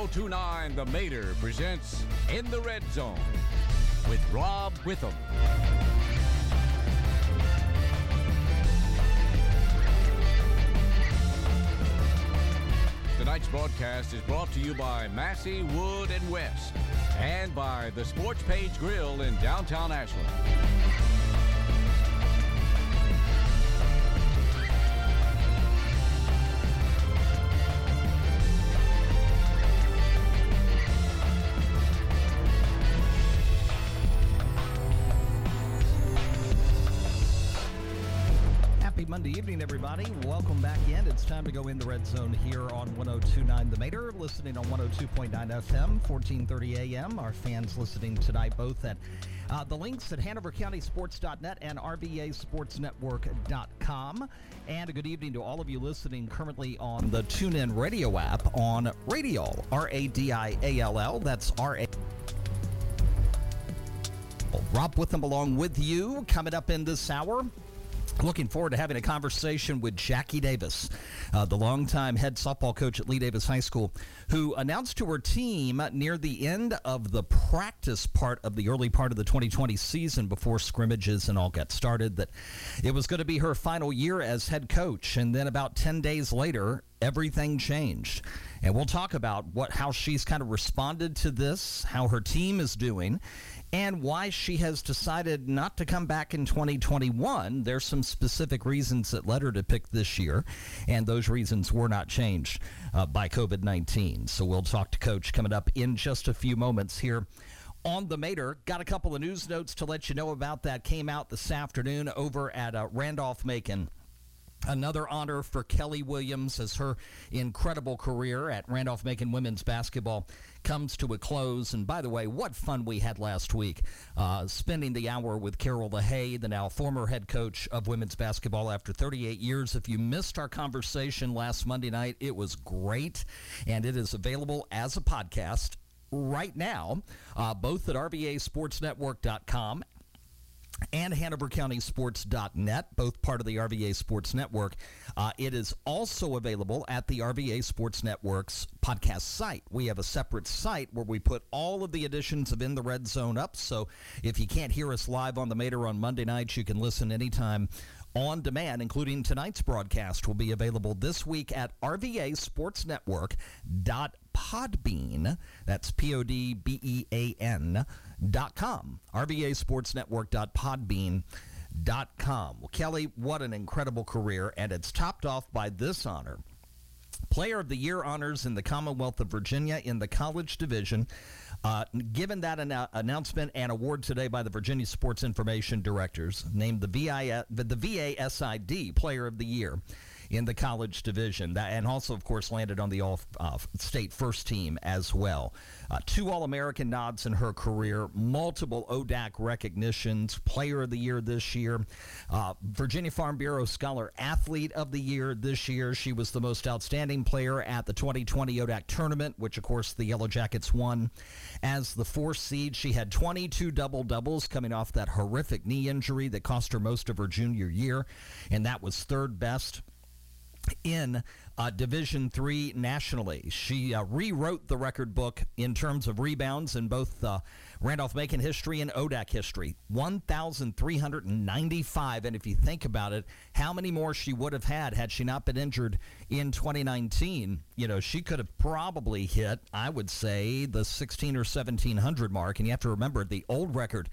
1029 The Mater presents In the Red Zone with Rob Witham. Tonight's broadcast is brought to you by Massey, Wood, and West and by the Sports Page Grill in downtown Ashland. Everybody. Welcome back in. It's time to go in the red zone here on 1029 The Mater, listening on 102.9 FM, 1430 AM. Our fans listening tonight both at uh, the links at HanoverCountySports.net and RVASportsNetwork.com. And a good evening to all of you listening currently on the TuneIn radio app on Radial, R A D I A L L. That's R A. Rob Witham along with you coming up in this hour. Looking forward to having a conversation with Jackie Davis, uh, the longtime head softball coach at Lee Davis High School, who announced to her team near the end of the practice part of the early part of the 2020 season before scrimmages and all got started that it was going to be her final year as head coach. And then about 10 days later, everything changed. And we'll talk about what how she's kind of responded to this, how her team is doing, and why she has decided not to come back in 2021. There's some specific reasons that led her to pick this year, and those reasons were not changed uh, by COVID 19. So we'll talk to Coach coming up in just a few moments here. On the Mater, got a couple of news notes to let you know about that. Came out this afternoon over at uh, Randolph Macon. Another honor for Kelly Williams as her incredible career at Randolph Macon women's basketball comes to a close. And by the way, what fun we had last week uh, spending the hour with Carroll LaHaye, the now former head coach of women's basketball after 38 years. If you missed our conversation last Monday night, it was great, and it is available as a podcast right now, uh, both at RVASportsNetwork.com and HanoverCountySports.net, both part of the RVA Sports Network. Uh, it is also available at the RVA Sports Network's podcast site. We have a separate site where we put all of the editions of In the Red Zone up. So if you can't hear us live on the Mater on Monday nights, you can listen anytime on demand, including tonight's broadcast, will be available this week at RVA Sports RVASportsNetwork.podbean. That's P O D B E A N dot com. RVASportsNetwork.podbean dot podbean dot com. Well, Kelly, what an incredible career, and it's topped off by this honor. Player of the Year honors in the Commonwealth of Virginia in the college division. Uh, given that an- announcement and award today by the Virginia Sports Information Directors, named the, VI- the VASID Player of the Year in the college division, that, and also, of course, landed on the all uh, state first team as well. Uh, two All American nods in her career, multiple ODAC recognitions, Player of the Year this year, uh, Virginia Farm Bureau Scholar Athlete of the Year this year. She was the most outstanding player at the 2020 ODAC tournament, which, of course, the Yellow Jackets won. As the fourth seed, she had 22 double doubles coming off that horrific knee injury that cost her most of her junior year, and that was third best in uh, Division Three nationally. She uh, rewrote the record book in terms of rebounds in both uh, Randolph Macon history and ODAC history. 1,395. And if you think about it, how many more she would have had had she not been injured in 2019? You know, she could have probably hit, I would say, the 16 or 1700 mark. And you have to remember the old record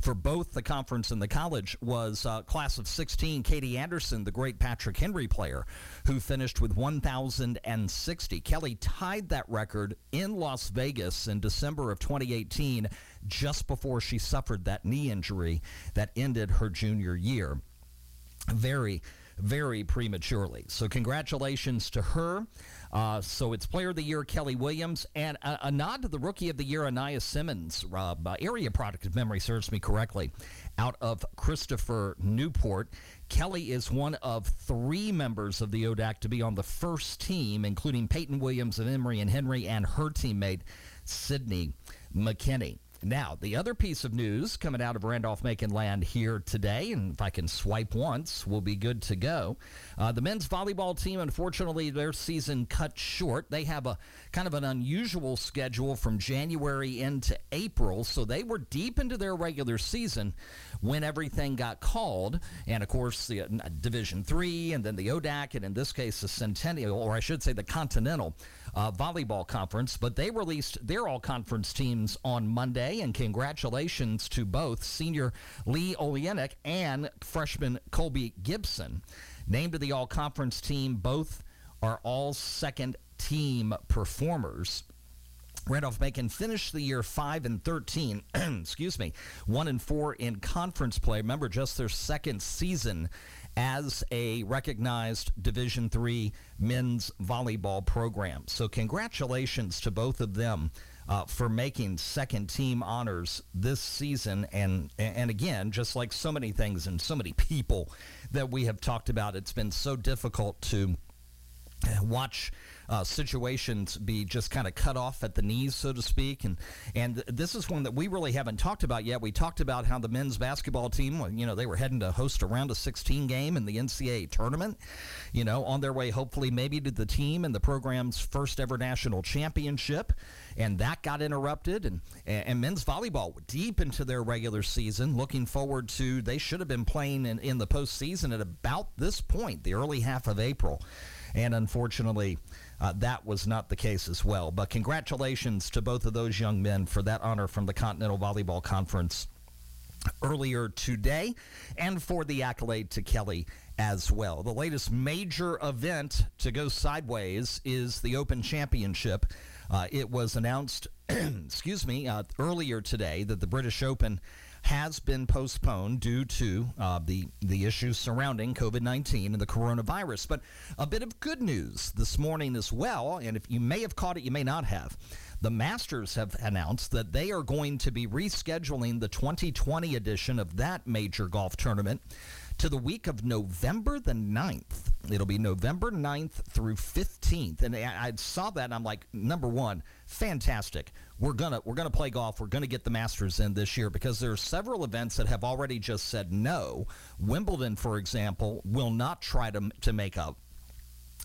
for both the conference and the college was uh, class of 16, Katie Anderson, the great Patrick Henry player, who finished with 1,060. Kelly tied that record in Las Vegas in December of 2018, just before she suffered that knee injury that ended her junior year. Very, very prematurely. So, congratulations to her. Uh, so it's Player of the Year Kelly Williams and a, a nod to the Rookie of the Year Anaya Simmons, Rob, uh, area product if memory serves me correctly, out of Christopher Newport. Kelly is one of three members of the ODAC to be on the first team, including Peyton Williams of Emory and Henry and her teammate Sydney McKinney. Now, the other piece of news coming out of Randolph Macon land here today, and if I can swipe once, we'll be good to go. Uh, the men's volleyball team, unfortunately, their season cut short. They have a kind of an unusual schedule from January into April, so they were deep into their regular season when everything got called. And of course, the uh, Division Three, and then the ODAC, and in this case, the Centennial, or I should say, the Continental uh, Volleyball Conference. But they released their all conference teams on Monday, and congratulations to both senior Lee Oleanick and freshman Colby Gibson. Named to the all conference team, both are all second team performers. Randolph Macon finished the year 5 and 13, excuse me, 1 and 4 in conference play. Remember just their second season as a recognized Division 3 men's volleyball program. So congratulations to both of them uh, for making second team honors this season. And and again, just like so many things and so many people that we have talked about, it's been so difficult to watch uh, situations be just kind of cut off at the knees, so to speak. And and this is one that we really haven't talked about yet. We talked about how the men's basketball team, you know, they were heading to host a round of 16 game in the NCAA tournament, you know, on their way hopefully maybe to the team and the program's first ever national championship. And that got interrupted. And, and men's volleyball deep into their regular season, looking forward to, they should have been playing in, in the postseason at about this point, the early half of April. And unfortunately, uh, that was not the case as well. But congratulations to both of those young men for that honor from the Continental Volleyball Conference earlier today and for the accolade to Kelly as well. The latest major event to go sideways is the Open Championship. Uh, it was announced, excuse me, uh, earlier today that the British Open has been postponed due to uh, the the issues surrounding COVID nineteen and the coronavirus. But a bit of good news this morning as well, and if you may have caught it, you may not have. The Masters have announced that they are going to be rescheduling the 2020 edition of that major golf tournament to the week of November the 9th. It'll be November 9th through 15th. And I, saw that and I'm like, number one, fantastic. We're gonna we're gonna play golf. We're gonna get the Masters in this year because there are several events that have already just said no. Wimbledon, for example, will not try to to make up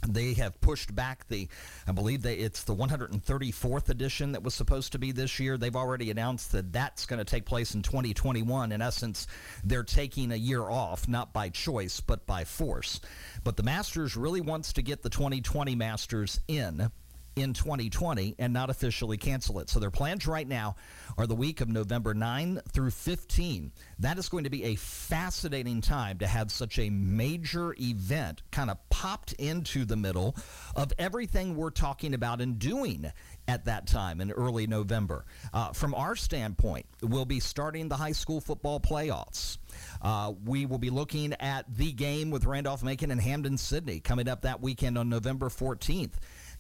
they have pushed back the i believe it's the 134th edition that was supposed to be this year. They've already announced that that's going to take place in 2021 in essence they're taking a year off not by choice but by force. But the masters really wants to get the 2020 masters in in 2020 and not officially cancel it. So their plans right now are the week of November 9 through 15. That is going to be a fascinating time to have such a major event kind of popped into the middle of everything we're talking about and doing at that time in early November. Uh, from our standpoint, we'll be starting the high school football playoffs. Uh, we will be looking at the game with Randolph Macon and Hampden Sydney coming up that weekend on November 14th.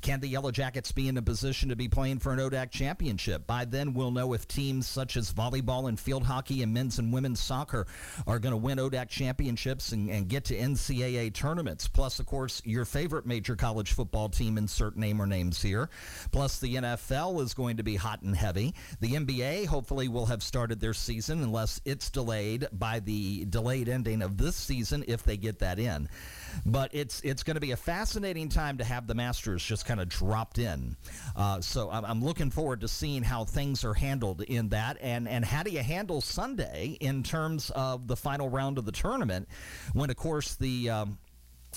Can the Yellow Jackets be in a position to be playing for an ODAC championship? By then, we'll know if teams such as volleyball and field hockey and men's and women's soccer are going to win ODAC championships and, and, get to NCAA tournaments. Plus, of course, your favorite major college football team, insert name or names here. Plus, the NFL is going to be hot and heavy. The NBA hopefully will have started their season unless it's delayed by the delayed ending of this season if they get that in. But it's it's going to be a fascinating time to have the Masters just kind of dropped in. Uh, so I'm, I'm, looking forward to seeing how things are handled in that, and and how do you handle Sunday in terms of the final round of the tournament, when of course the um,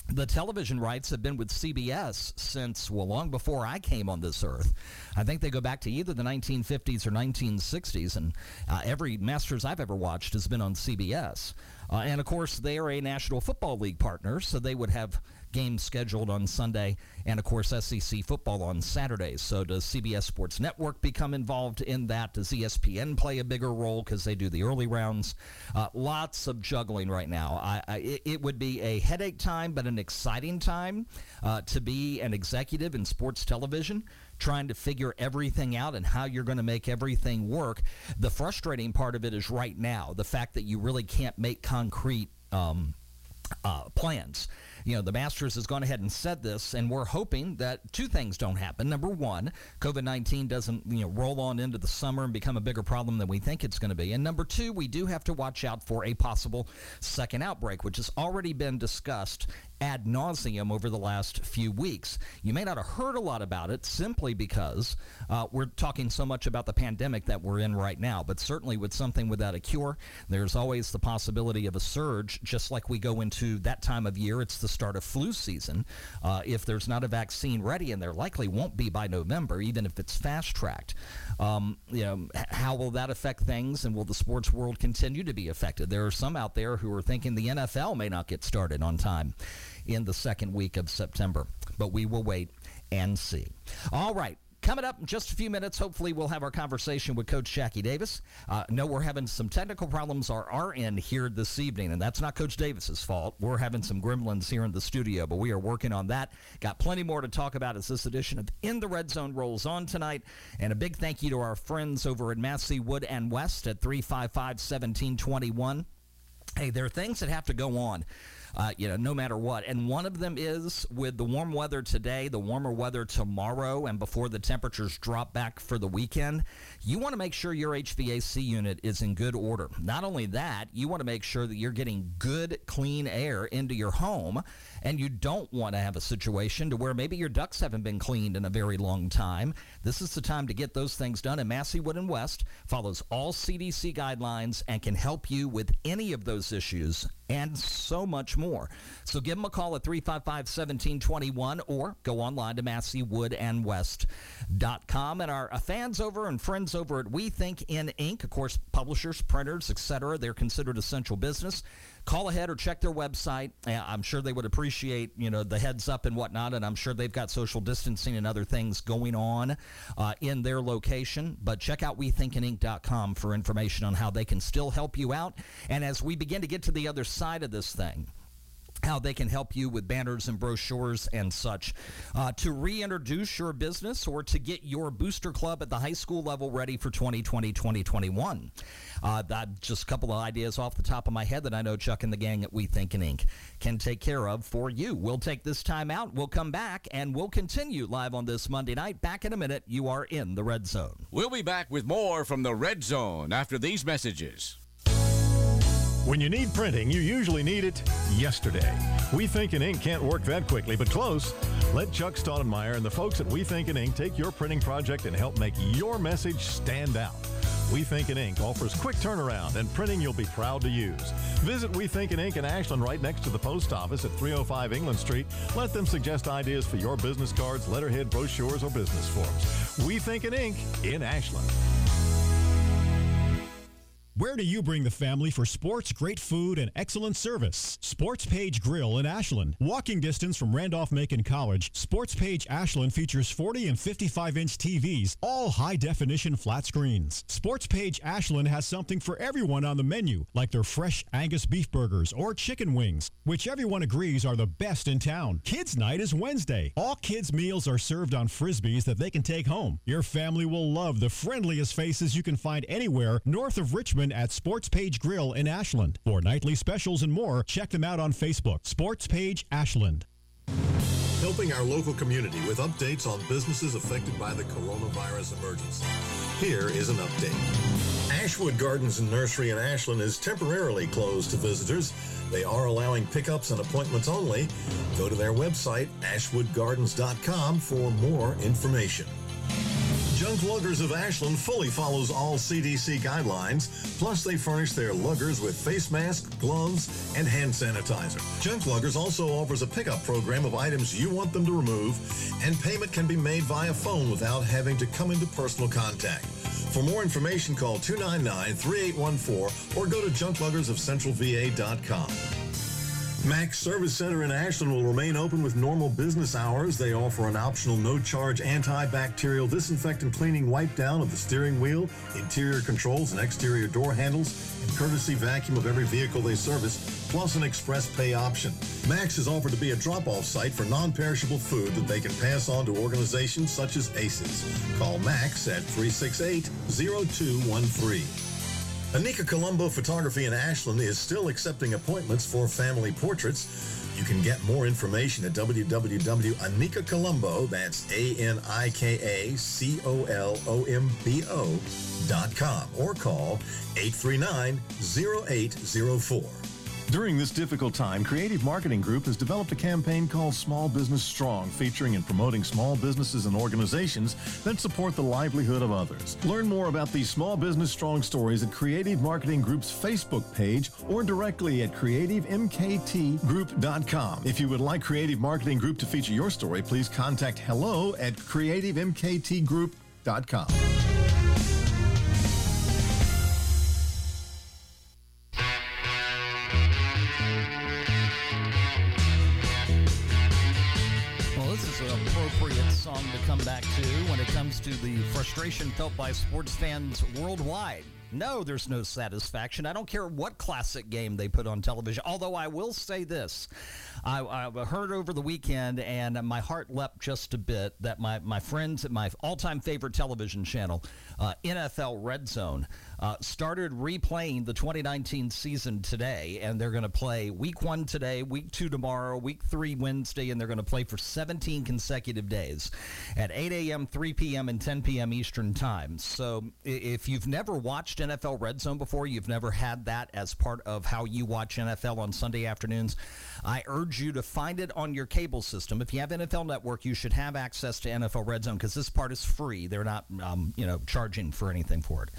the television rights have been with CBS since, well, long before I came on this earth. I think they go back to either the 1950s or 1960s, and uh, every Masters I've ever watched has been on CBS. Uh, and of course, they are a National Football League partner, so they would have games scheduled on Sunday, and of course SEC football on Saturdays. So does CBS Sports Network become involved in that? Does ESPN play a bigger role because they do the early rounds? Uh, lots of juggling right now. I, I, it, would be a headache time, but an exciting time uh, to be an executive in sports television trying to figure everything out and how you're going to make everything work. The frustrating part of it is right now the fact that you really can't make concrete um, uh, plans you know, the Masters has gone ahead and said this, and we're hoping that two things don't happen. Number one, COVID 19 doesn't, you know, roll on into the summer and become a bigger problem than we think it's going to be. And number two, we do have to watch out for a possible second outbreak, which has already been discussed ad nauseum over the last few weeks. You may not have heard a lot about it simply because uh, we're talking so much about the pandemic that we're in right now. But certainly, with something without a cure, there's always the possibility of a surge, just like we go into that time of year. It's the start of flu season. Uh, if there's not a vaccine ready, and there likely won't be by November, even if it's fast tracked, um, you know, how will that affect things, and will the sports world continue to be affected? There are some out there who are thinking the NFL may not get started on time in the second week of September. But we will wait and see. All right. Coming up in just a few minutes, hopefully we'll have our conversation with Coach Jackie Davis. Uh, no, we're having some technical problems our end here this evening, and that's not Coach Davis's fault. We're having some gremlins here in the studio, but we are working on that. Got plenty more to talk about as this edition of In the Red Zone rolls on tonight. And a big thank you to our friends over at Massey Wood and West at 355 1721. Hey, there are things that have to go on uh, you know, no matter what. And one of them is with the warm weather today, the warmer weather tomorrow, and before the temperatures drop back for the weekend, you want to make sure your HVAC unit is in good order. Not only that, you want to make sure that you're getting good, clean air into your home, and you don't want to have a situation to where maybe your ducts haven't been cleaned in a very long time. This is the time to get those things done. And Massey Wood and West follows all CDC guidelines and can help you with any of those issues and so much more. So give them a call at 355 1721 or go online to masseywoodandwest.com. And our fans over and friends over at We Think in Ink, of course, publishers, printers, etc., they're considered essential business call ahead or check their website. I'm sure they would appreciate, you know, the heads up and whatnot, and I'm sure they've got social distancing and other things going on uh, in their location. But check out WeThinkInInk.com for information on how they can still help you out. And as we begin to get to the other side of this thing, how they can help you with banners and brochures and such. Uh, to reintroduce your business or to get your booster club at the high school level ready for 2020 2021. Uh, that just a couple of ideas off the top of my head that I know Chuck and the gang at We Think in Ink can take care of for you. We'll take this time out. We'll come back and we'll continue live on this Monday night. Back in a minute. You are in the Red Zone. We'll be back with more from the Red Zone after these messages. When you need printing, you usually need it yesterday. We Think in Ink can't work that quickly, but close. Let Chuck Stoudemire and the folks at We Think in Ink take your printing project and help make your message stand out. We Think in Ink offers quick turnaround and printing you'll be proud to use. Visit We Think in Ink in Ashland right next to the post office at 305 England Street. Let them suggest ideas for your business cards, letterhead, brochures, or business forms. We Think in Ink in Ashland. Where do you bring the family for sports, great food, and excellent service? Sports Page Grill in Ashland. Walking distance from Randolph Macon College, Sports Page Ashland features 40 and 55 inch TVs, all high definition flat screens. Sports Page Ashland has something for everyone on the menu, like their fresh Angus beef burgers or chicken wings, which everyone agrees are the best in town. Kids Night is Wednesday. All kids' meals are served on frisbees that they can take home. Your family will love the friendliest faces you can find anywhere north of Richmond at Sports Page Grill in Ashland. For nightly specials and more, check them out on Facebook. Sports Page Ashland. Helping our local community with updates on businesses affected by the coronavirus emergency. Here is an update. Ashwood Gardens and Nursery in Ashland is temporarily closed to visitors. They are allowing pickups and appointments only. Go to their website, ashwoodgardens.com, for more information. Junk Luggers of Ashland fully follows all CDC guidelines. Plus, they furnish their luggers with face masks, gloves, and hand sanitizer. Junk Luggers also offers a pickup program of items you want them to remove, and payment can be made via phone without having to come into personal contact. For more information, call 299 3814 or go to junkluggersofcentralva.com. Max Service Center in Ashland will remain open with normal business hours. They offer an optional no-charge antibacterial disinfectant cleaning wipe down of the steering wheel, interior controls, and exterior door handles, and courtesy vacuum of every vehicle they service, plus an express pay option. Max is offered to be a drop-off site for non-perishable food that they can pass on to organizations such as ACES. Call Max at 368-0213. Anika Colombo Photography in Ashland is still accepting appointments for family portraits. You can get more information at www.anikacolombo, that's A-N-I-K-A-C-O-L-O-M-B-O dot com or call 839-0804. During this difficult time, Creative Marketing Group has developed a campaign called Small Business Strong, featuring and promoting small businesses and organizations that support the livelihood of others. Learn more about these Small Business Strong stories at Creative Marketing Group's Facebook page or directly at creativemktgroup.com. If you would like Creative Marketing Group to feature your story, please contact hello at creativemktgroup.com. come back to when it comes to the frustration felt by sports fans worldwide. No, there's no satisfaction. I don't care what classic game they put on television. Although I will say this I, I heard over the weekend and my heart leapt just a bit that my, my friends at my all time favorite television channel, uh, NFL Red Zone, uh, started replaying the 2019 season today. And they're going to play week one today, week two tomorrow, week three Wednesday, and they're going to play for 17 consecutive days at 8 a.m., 3 p.m., and 10 p.m. Eastern Time. So if you've never watched NFL Red Zone before, you've never had that as part of how you watch NFL on Sunday afternoons, I urge you to find it on your cable system. If you have NFL Network, you should have access to NFL Red Zone because this part is free. They're not, um, you know, charging for anything for it.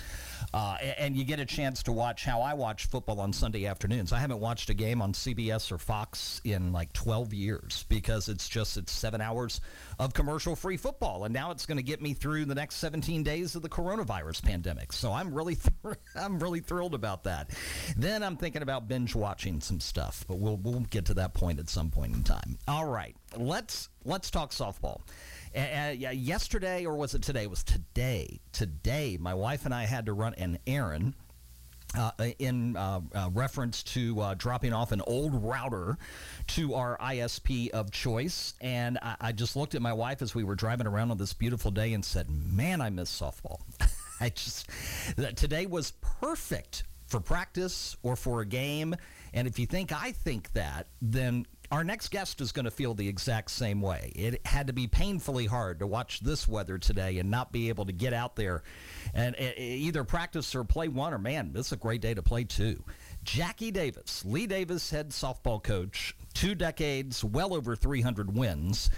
Uh, and you get a chance to watch how I watch football on Sunday afternoons. I haven't watched a game on CBS or Fox in like 12 years because it's just it's seven hours of commercial-free football, and now it's going to get me through the next 17 days of the coronavirus pandemic. So I'm really I'm really thrilled about that. Then I'm thinking about binge watching some stuff, but we'll we'll get to that point at some point in time. All right, let's let's talk softball. Uh, yeah, yesterday, or was it today? It was today. Today, my wife and I had to run an errand. Uh, in uh, uh, reference to uh, dropping off an old router to our ISP of choice. And I, I just looked at my wife as we were driving around on this beautiful day and said, Man, I miss softball. I just, today was perfect for practice or for a game. And if you think I think that, then our next guest is going to feel the exact same way. It had to be painfully hard to watch this weather today and not be able to get out there and either practice or play one. Or man, this is a great day to play too. Jackie Davis, Lee Davis head softball coach, two decades, well over 300 wins.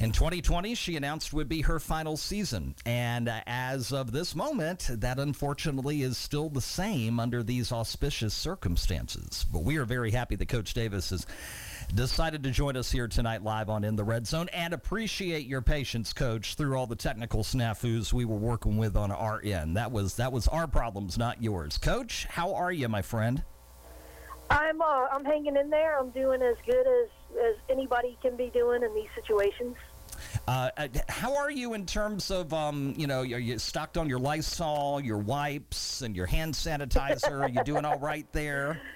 In 2020, she announced would be her final season. And uh, as of this moment, that unfortunately is still the same under these auspicious circumstances. But we are very happy that Coach Davis has decided to join us here tonight live on In the Red Zone and appreciate your patience, Coach, through all the technical snafus we were working with on our end. That was that was our problems, not yours. Coach, how are you, my friend? I'm uh, I'm hanging in there. I'm doing as good as as anybody can be doing in these situations. Uh, uh, how are you in terms of, um, you know, are you stocked on your Lysol, your wipes, and your hand sanitizer? are you doing all right there?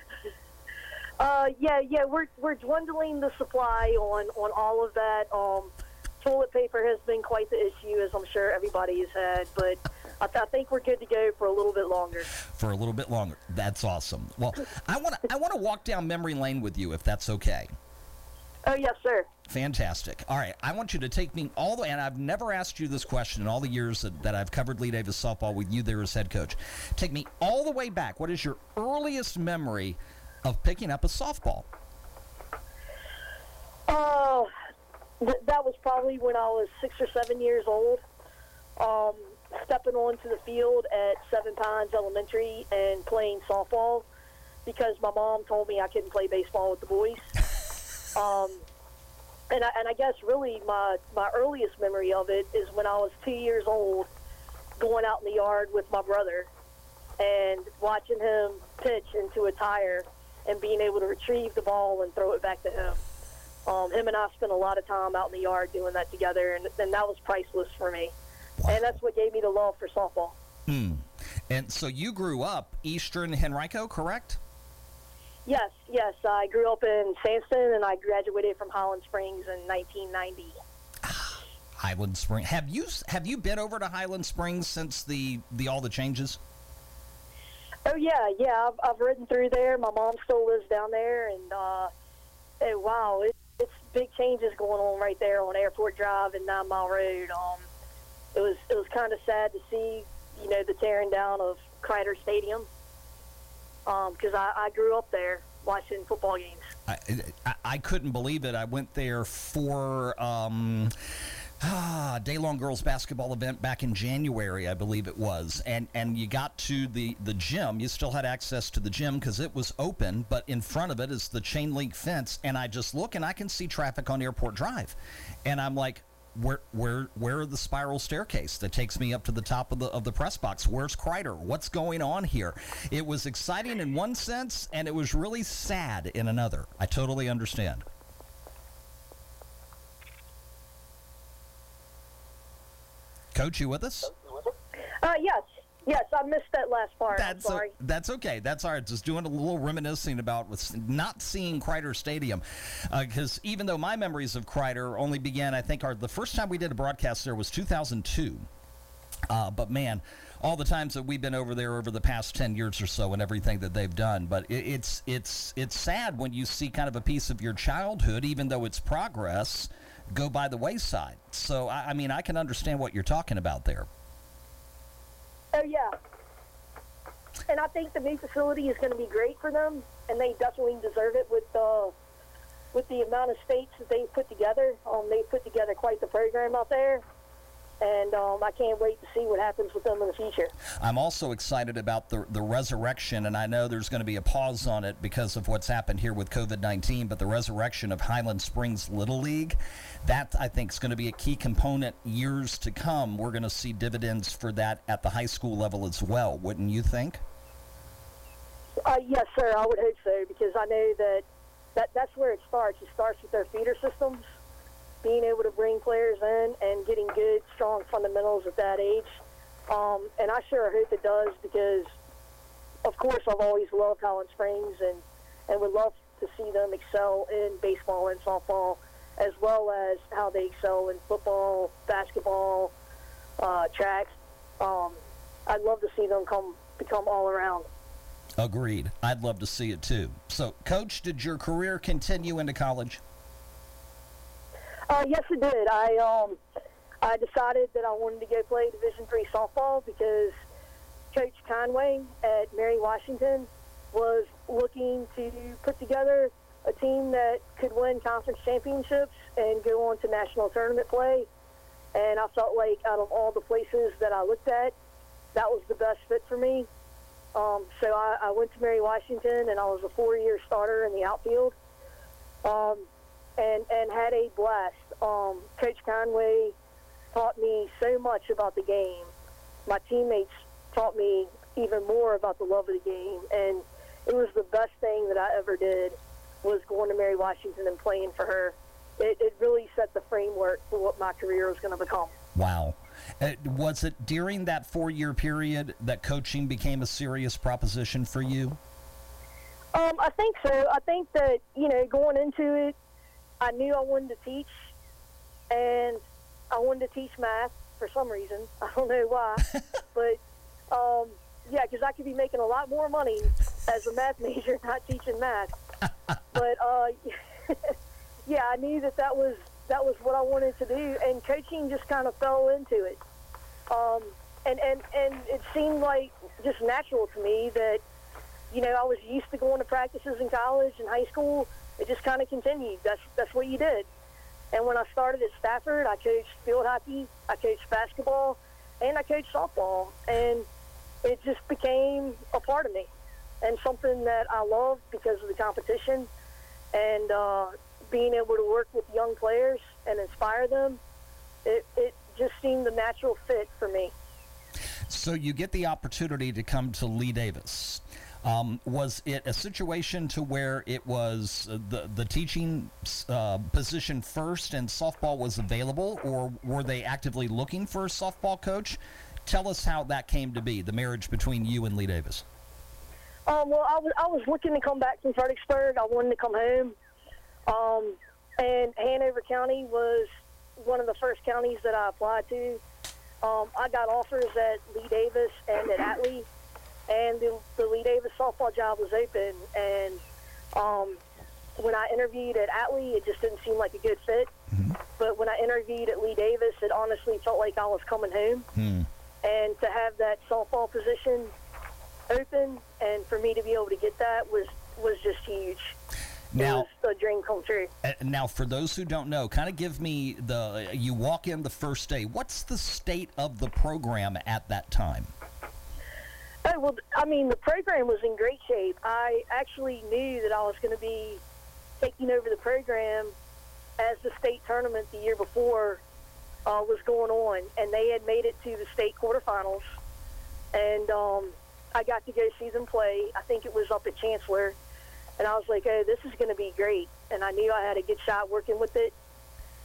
Uh, yeah, yeah, we're we're dwindling the supply on on all of that. Um, toilet paper has been quite the issue, as I'm sure everybody has had, but I, th- I think we're good to go for a little bit longer. For a little bit longer. That's awesome. Well, I want to I want to walk down memory lane with you, if that's okay. Oh yes, sir. Fantastic. All right, I want you to take me all the, and I've never asked you this question in all the years that, that I've covered Lee Davis softball with you there as head coach. Take me all the way back. What is your earliest memory of picking up a softball? Uh, th- that was probably when I was six or seven years old. Um, stepping onto the field at Seven Pines Elementary and playing softball because my mom told me I couldn't play baseball with the boys. um, and I, and I guess really my my earliest memory of it is when I was two years old, going out in the yard with my brother, and watching him pitch into a tire, and being able to retrieve the ball and throw it back to him. Um, him and I spent a lot of time out in the yard doing that together, and, and that was priceless for me. And that's what gave me the love for softball. Hmm. And so you grew up Eastern Henrico, correct? Yes, yes. I grew up in Sandston, and I graduated from Highland Springs in 1990. Highland Springs. Have you have you been over to Highland Springs since the the all the changes? Oh yeah, yeah. I've, I've ridden through there. My mom still lives down there, and uh, hey, wow, it, it's big changes going on right there on Airport Drive and Nine Mile Road. Um, it was it was kind of sad to see, you know, the tearing down of Crider Stadium because I, I grew up there watching football games. I, I, I couldn't believe it. I went there for. Um, Ah, day long girls basketball event back in January, I believe it was, and and you got to the the gym. You still had access to the gym because it was open, but in front of it is the chain link fence, and I just look and I can see traffic on Airport Drive, and I'm like, where where where are the spiral staircase that takes me up to the top of the of the press box? Where's Crider? What's going on here? It was exciting in one sense, and it was really sad in another. I totally understand. Coach, you with us? Uh, yes, yes. I missed that last part. That's I'm sorry. O- that's okay. That's all right. Just doing a little reminiscing about with not seeing Crider Stadium, because even though my memories of Crider only began, I think, our the first time we did a broadcast there was 2002. Uh, but man, all the times that we've been over there over the past 10 years or so and everything that they've done but it, it's it's it's sad when you see kind of a piece of your childhood even though it's progress go by the wayside so i, I mean i can understand what you're talking about there Oh yeah. And I think the new facility is going to be great for them, and they definitely deserve it with uh, with the amount of states that they've put together. Um, they've put together quite the program out there, and um, I can't wait to see what happens with them in the future. I'm also excited about the the resurrection, and I know there's going to be a pause on it because of what's happened here with COVID 19. But the resurrection of Highland Springs Little League, that I think is going to be a key component years to come. We're going to see dividends for that at the high school level as well, wouldn't you think? Uh, yes, sir. I would hope so because I know that, that that's where it starts. It starts with their feeder systems, being able to bring players in and getting good, strong fundamentals at that age. Um, and I sure hope it does because, of course, I've always loved Highland Springs and, and would love to see them excel in baseball and softball, as well as how they excel in football, basketball, uh, track. Um, I'd love to see them come become all around. Agreed. I'd love to see it too. So, Coach, did your career continue into college? Uh, yes, it did. I um, I decided that I wanted to go play Division three softball because Coach Conway at Mary Washington was looking to put together a team that could win conference championships and go on to national tournament play. And I felt like out of all the places that I looked at, that was the best fit for me. Um, so I, I went to Mary Washington, and I was a four-year starter in the outfield. Um, and and had a blast. Um, Coach Conway taught me so much about the game. My teammates taught me even more about the love of the game, and it was the best thing that I ever did was going to Mary Washington and playing for her. It, it really set the framework for what my career was going to become. Wow. Uh, was it during that four year period that coaching became a serious proposition for you? Um, I think so. I think that you know going into it, I knew I wanted to teach, and I wanted to teach math for some reason. I don't know why, but um, yeah, because I could be making a lot more money as a math major not teaching math. but uh, yeah, I knew that that was that was what I wanted to do, and coaching just kind of fell into it. Um, and and and it seemed like just natural to me that you know I was used to going to practices in college and high school. It just kind of continued. That's that's what you did. And when I started at Stafford, I coached field hockey, I coached basketball, and I coached softball, and it just became a part of me and something that I love because of the competition and uh, being able to work with young players and inspire them. It, it just seemed the natural fit for me. So you get the opportunity to come to Lee Davis. Um, was it a situation to where it was uh, the the teaching uh, position first and softball was available, or were they actively looking for a softball coach? Tell us how that came to be, the marriage between you and Lee Davis. Um, well, I was I was looking to come back from Fredericksburg. I wanted to come home, um, and Hanover County was one of the first counties that I applied to. Um, I got offers at Lee Davis and at Atlee, and the, the Lee Davis softball job was open. And um, when I interviewed at Atlee, it just didn't seem like a good fit. But when I interviewed at Lee Davis, it honestly felt like I was coming home. And to have that softball position open, and for me to be able to get that was was just huge. Now, a dream come true. uh, now for those who don't know, kind of give me the. You walk in the first day. What's the state of the program at that time? Well, I mean, the program was in great shape. I actually knew that I was going to be taking over the program as the state tournament the year before uh, was going on, and they had made it to the state quarterfinals. And um, I got to go see them play. I think it was up at Chancellor. And I was like, oh, this is going to be great. And I knew I had a good shot working with it.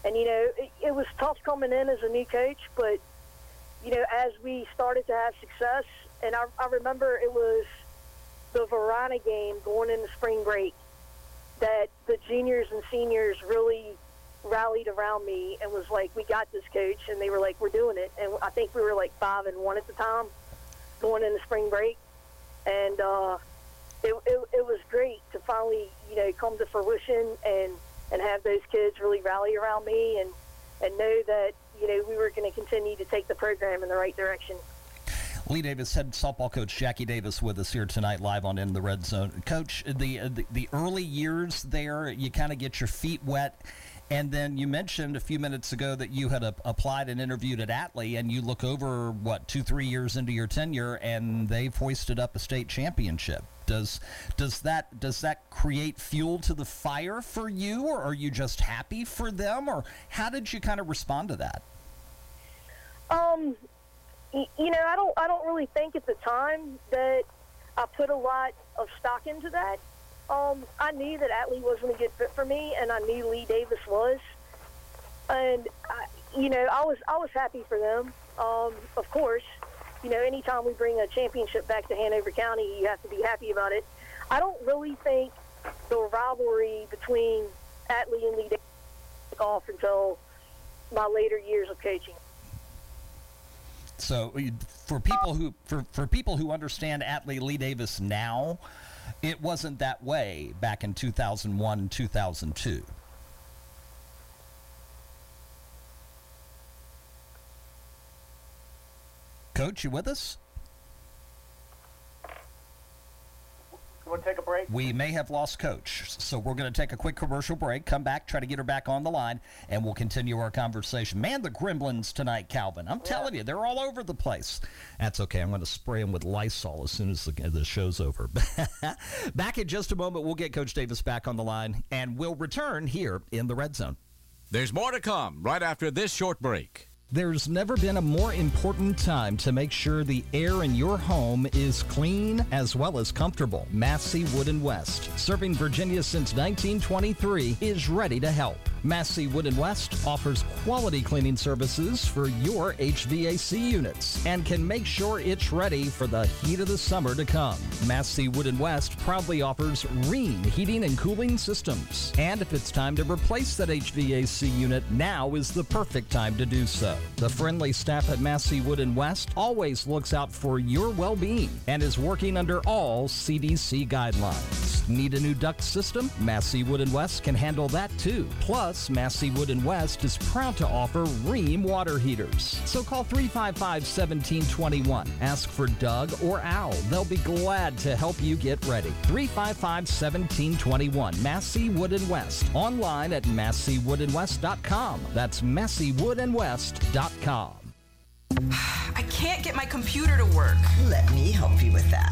And, you know, it, it was tough coming in as a new coach, but you know, as we started to have success, and I, I remember it was the Varina game going into spring break that the juniors and seniors really rallied around me and was like, "We got this, coach," and they were like, "We're doing it." And I think we were like five and one at the time going into spring break, and uh, it, it, it was great to finally, you know, come to fruition and and have those kids really rally around me and and know that you know we were going to continue to take the program in the right direction. Lee Davis, head softball coach Jackie Davis, with us here tonight, live on In the Red Zone. Coach, the the, the early years there, you kind of get your feet wet. And then you mentioned a few minutes ago that you had uh, applied and interviewed at Atlee, and you look over what two, three years into your tenure, and they've hoisted up a state championship. Does does that does that create fuel to the fire for you, or are you just happy for them, or how did you kind of respond to that? Um, you know, I don't, I don't really think at the time that I put a lot of stock into that. Um, I knew that Atlee wasn't a good fit for me, and I knew Lee Davis was. And I, you know, I was, I was happy for them. Um, of course, you know, anytime we bring a championship back to Hanover County, you have to be happy about it. I don't really think the rivalry between Atlee and Lee Davis took off until my later years of coaching. So for people who for, for people who understand Atlee Lee Davis now, it wasn't that way back in 2001, 2002. Coach, you with us? You want to take a break? We may have lost Coach, so we're going to take a quick commercial break, come back, try to get her back on the line, and we'll continue our conversation. Man, the Gremlins tonight, Calvin. I'm telling you, they're all over the place. That's okay. I'm going to spray them with Lysol as soon as the, the show's over. back in just a moment, we'll get Coach Davis back on the line, and we'll return here in the Red Zone. There's more to come right after this short break. There's never been a more important time to make sure the air in your home is clean as well as comfortable. Massey Wood and West, serving Virginia since 1923, is ready to help. Massey Wood and West offers quality cleaning services for your HVAC units and can make sure it's ready for the heat of the summer to come. Massey Wood and West proudly offers Rheem heating and cooling systems. And if it's time to replace that HVAC unit, now is the perfect time to do so. The friendly staff at Massey Wood and West always looks out for your well-being and is working under all CDC guidelines. Need a new duct system? Massey Wood and West can handle that too. Plus, Massey Wood and West is proud to offer Rheem water heaters. So call 355-1721. Ask for Doug or Al. They'll be glad to help you get ready. 355-1721. Massey Wood and West. Online at masseywoodandwest.com. That's masseywoodandwest.com. I can't get my computer to work. Let me help you with that.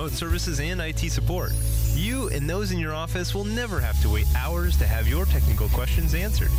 services and IT support. You and those in your office will never have to wait hours to have your technical questions answered.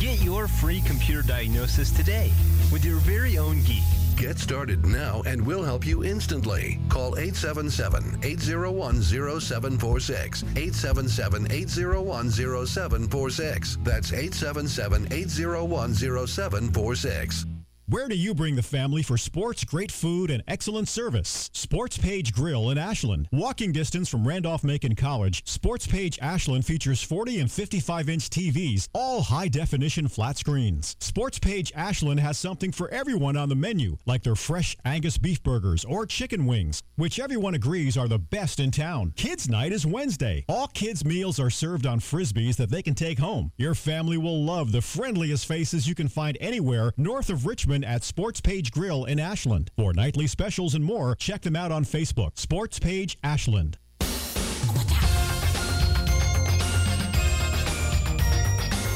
Get your free computer diagnosis today with your very own geek. Get started now and we'll help you instantly. Call 877 801 0746. 877 801 0746. That's 877 801 0746. Where do you bring the family for sports, great food, and excellent service? Sports Page Grill in Ashland. Walking distance from Randolph Macon College, Sports Page Ashland features 40 and 55 inch TVs, all high definition flat screens. Sports Page Ashland has something for everyone on the menu, like their fresh Angus beef burgers or chicken wings, which everyone agrees are the best in town. Kids Night is Wednesday. All kids' meals are served on frisbees that they can take home. Your family will love the friendliest faces you can find anywhere north of Richmond at Sports Page Grill in Ashland. For nightly specials and more, check them out on Facebook. Sports Page Ashland.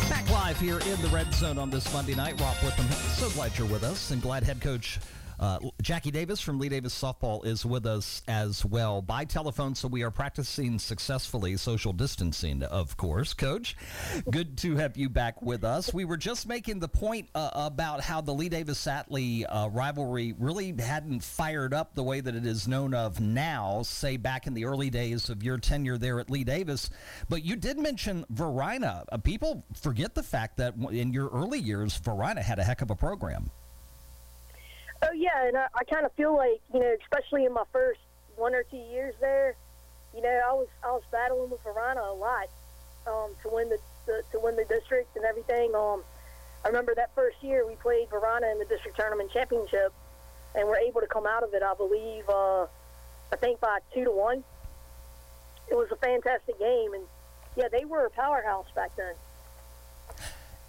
Back live here in the red zone on this Monday night. Rob Witham, so glad you're with us, and glad head coach uh, Jackie Davis from Lee Davis Softball is with us as well by telephone, so we are practicing successfully social distancing, of course. Coach, good to have you back with us. We were just making the point uh, about how the Lee Davis Atlee uh, rivalry really hadn't fired up the way that it is known of now, say back in the early days of your tenure there at Lee Davis. But you did mention Varina. Uh, people forget the fact that in your early years, Varina had a heck of a program. Oh yeah, and I, I kind of feel like you know, especially in my first one or two years there, you know, I was I was battling with Varina a lot um, to win the, the to win the district and everything. Um, I remember that first year we played Varina in the district tournament championship, and we're able to come out of it. I believe uh, I think by two to one. It was a fantastic game, and yeah, they were a powerhouse back then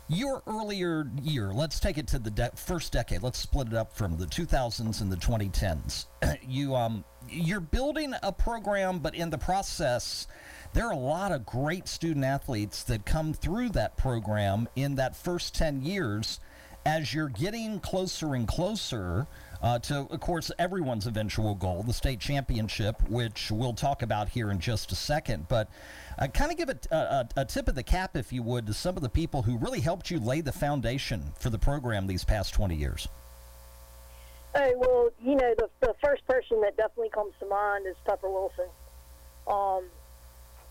your earlier year, let's take it to the de- first decade. Let's split it up from the 2000s and the 2010s. you um you're building a program, but in the process, there are a lot of great student athletes that come through that program in that first 10 years. As you're getting closer and closer uh, to, of course, everyone's eventual goal, the state championship, which we'll talk about here in just a second. But uh, kind of give a, a, a, tip of the cap, if you would, to some of the people who really helped you lay the foundation for the program these past 20 years. Hey, well, you know, the, the first person that definitely comes to mind is Pepper Wilson. Um,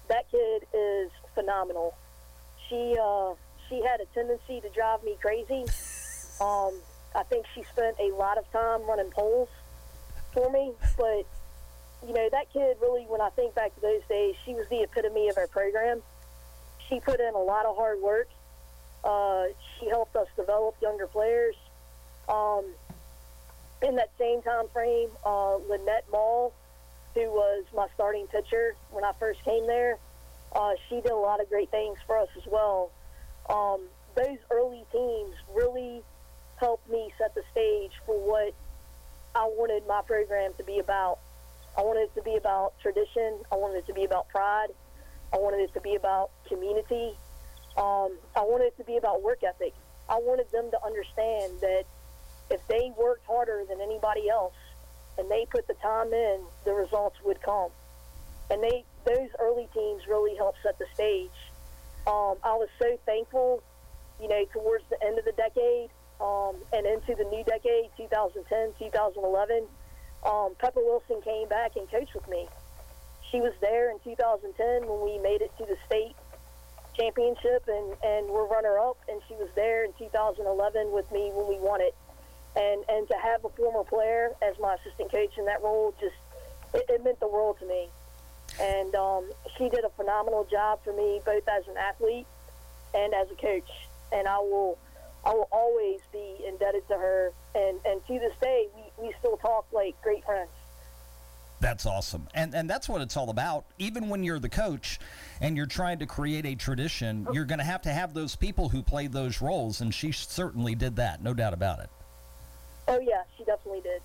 that kid is phenomenal. She uh, she had a tendency to drive me crazy. Um, I think she spent a lot of time running poles for me, but you know, that kid really, when I think back to those days, she was the epitome of our program. She put in a lot of hard work. Uh, she helped us develop younger players. Um, in that same time frame, uh, Lynette Mall, who was my starting pitcher when I first came there, uh, she did a lot of great things for us as well. Um, those early teams really helped me set the stage for what I wanted my program to be about. I wanted it to be about tradition. I wanted it to be about pride. I wanted it to be about community. Um, I wanted it to be about work ethic. I wanted them to understand that if they worked harder than anybody else and they put the time in, the results would come. And they those early teams really helped set the stage. Um, I was so thankful, you know, towards the end of the decade um, and into the new decade, 2010, 2011 um, Pepper Wilson came back and coached with me. She was there in 2010 when we made it to the state championship and, and we're runner up, and she was there in 2011 with me when we won it. And and to have a former player as my assistant coach in that role just it, it meant the world to me. And um, she did a phenomenal job for me, both as an athlete and as a coach. And I will I will always be indebted to her. And, and to this day, we, we still talk like great friends. That's awesome. And and that's what it's all about. Even when you're the coach and you're trying to create a tradition, oh. you're going to have to have those people who play those roles and she certainly did that, no doubt about it. Oh yeah, she definitely did.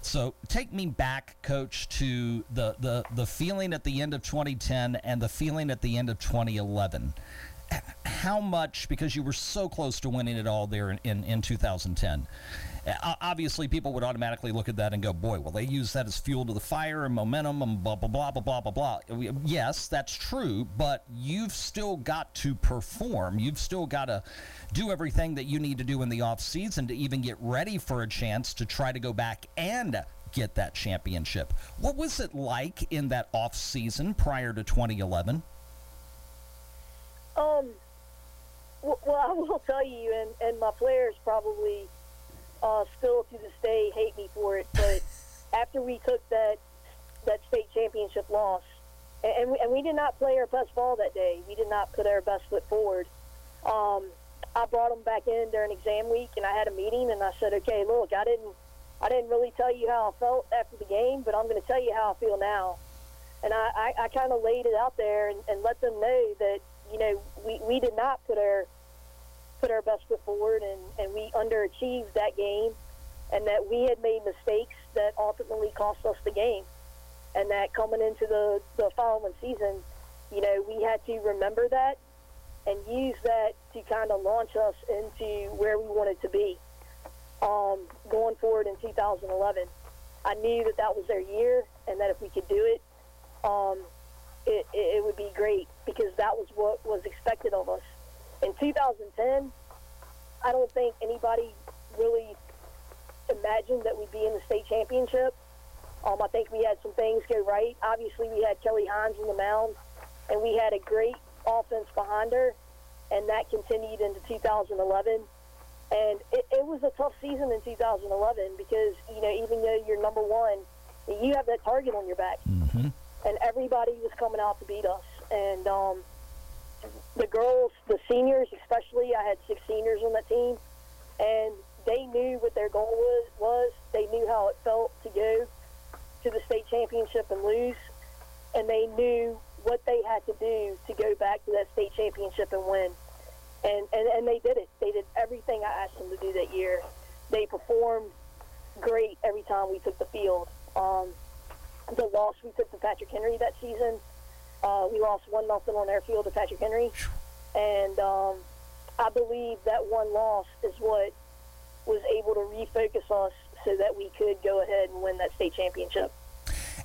So take me back, coach, to the, the, the feeling at the end of 2010 and the feeling at the end of 2011 how much, because you were so close to winning it all there in, in, in 2010, obviously people would automatically look at that and go, boy, well, they use that as fuel to the fire and momentum and blah, blah, blah, blah, blah, blah, blah. Yes, that's true, but you've still got to perform. You've still got to do everything that you need to do in the off season to even get ready for a chance to try to go back and get that championship. What was it like in that off season prior to 2011? Um, well, I will tell you, and, and my players probably uh, still to this day hate me for it. But after we took that that state championship loss, and we, and we did not play our best ball that day. We did not put our best foot forward. Um, I brought them back in during exam week, and I had a meeting, and I said, "Okay, look, I didn't, I didn't really tell you how I felt after the game, but I'm going to tell you how I feel now." And I, I, I kind of laid it out there and, and let them know that you know we, we did not put our put our best foot forward, and, and we underachieved that game, and that we had made mistakes that ultimately cost us the game, and that coming into the, the following season, you know, we had to remember that and use that to kind of launch us into where we wanted to be um, going forward in 2011. I knew that that was their year, and that if we could do it, um, it, it, it would be great because that was what was expected of us in 2010, I don't think anybody really imagined that we'd be in the state championship. Um, I think we had some things go right. Obviously, we had Kelly Hines in the mound, and we had a great offense behind her, and that continued into 2011. And it, it was a tough season in 2011 because, you know, even though you're number one, you have that target on your back. Mm-hmm. And everybody was coming out to beat us. And, um, the girls, the seniors especially, I had six seniors on that team, and they knew what their goal was. Was they knew how it felt to go to the state championship and lose, and they knew what they had to do to go back to that state championship and win. And, and, and they did it. They did everything I asked them to do that year. They performed great every time we took the field. Um, the loss we took to Patrick Henry that season – uh, we on airfield to Patrick Henry, and um, I believe that one loss is what was able to refocus us so that we could go ahead and win that state championship.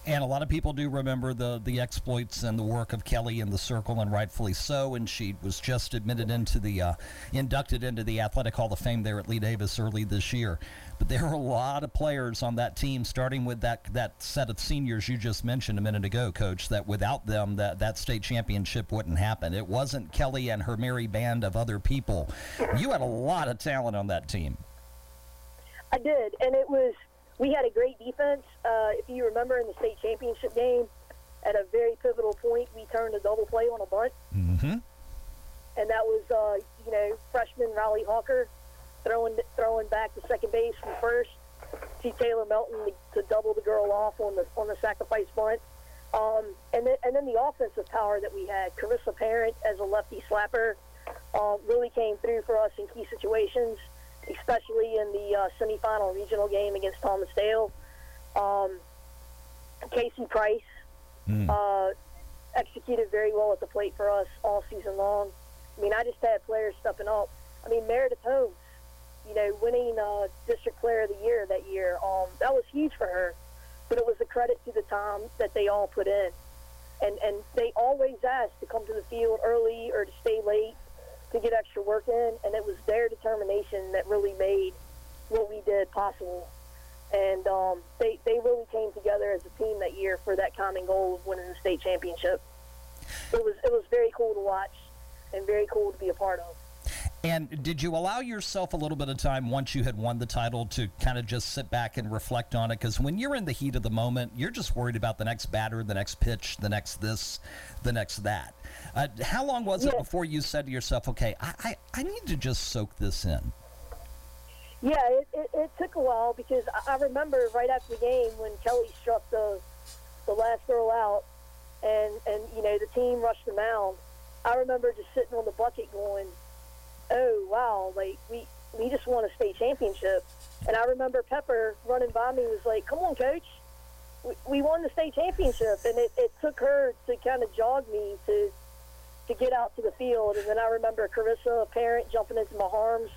And a lot of people do remember the the exploits and the work of Kelly in the circle, and rightfully so. And she was just admitted into the uh, inducted into the Athletic Hall of Fame there at Lee Davis early this year. But there are a lot of players on that team, starting with that that set of seniors you just mentioned a minute ago, Coach. That without them, that that state championship wouldn't happen. It wasn't Kelly and her merry band of other people. You had a lot of talent on that team. I did, and it was we had a great defense. Uh, if you remember in the state championship game, at a very pivotal point, we turned a double play on a bunt. Mm-hmm. And that was, uh, you know, freshman Riley Hawker throwing throwing back to second base from first to Taylor Melton to, to double the girl off on the on the sacrifice bunt. Um, and then and then the offensive power that we had, Carissa Parent as a lefty slapper, uh, really came through for us in key situations especially in the uh, semifinal regional game against Thomas Dale. Um, Casey Price mm. uh, executed very well at the plate for us all season long. I mean, I just had players stepping up. I mean, Meredith Holmes, you know, winning uh, District Player of the Year that year, um, that was huge for her. But it was a credit to the time that they all put in. And, and they always asked to come to the field early or to stay late to get extra work in, and it was their determination that really made what we did possible. And um, they they really came together as a team that year for that common goal of winning the state championship. It was it was very cool to watch and very cool to be a part of. And did you allow yourself a little bit of time once you had won the title to kind of just sit back and reflect on it? Because when you're in the heat of the moment, you're just worried about the next batter, the next pitch, the next this, the next that. Uh, how long was it before you said to yourself, okay, I, I, I, need to just soak this in? Yeah, it, it, it took a while because I, I remember right after the game when Kelly struck the, the last girl out and, and, you know, the team rushed the mound. I remember just sitting on the bucket going – oh wow, like we we just won a state championship. And I remember Pepper running by me was like, "Come on, coach, we, we won the state championship." And it, it took her to kind of jog me to to get out to the field. And then I remember Carissa, a parent, jumping into my arms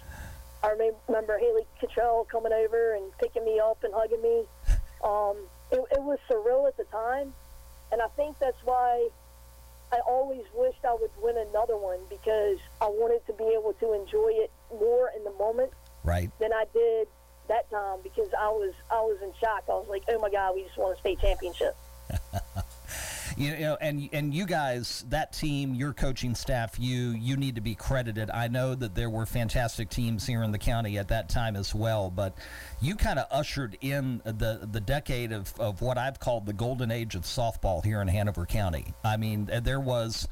I remember Haley Cottrell coming over and picking me up and hugging me. Um, it, it was surreal at the time, and I think that's why I always wished I would win another one because I wanted to be able to enjoy it more in the moment right. than I did that time because I was I was in shock. I was like, oh my god, we just won a state championship. you know, and and you guys, that team, your coaching staff, you you need to be credited. I know that there were fantastic teams here in the county at that time as well, but you kind of ushered in the the decade of of what I've called the golden age of softball here in Hanover County. I mean, there was.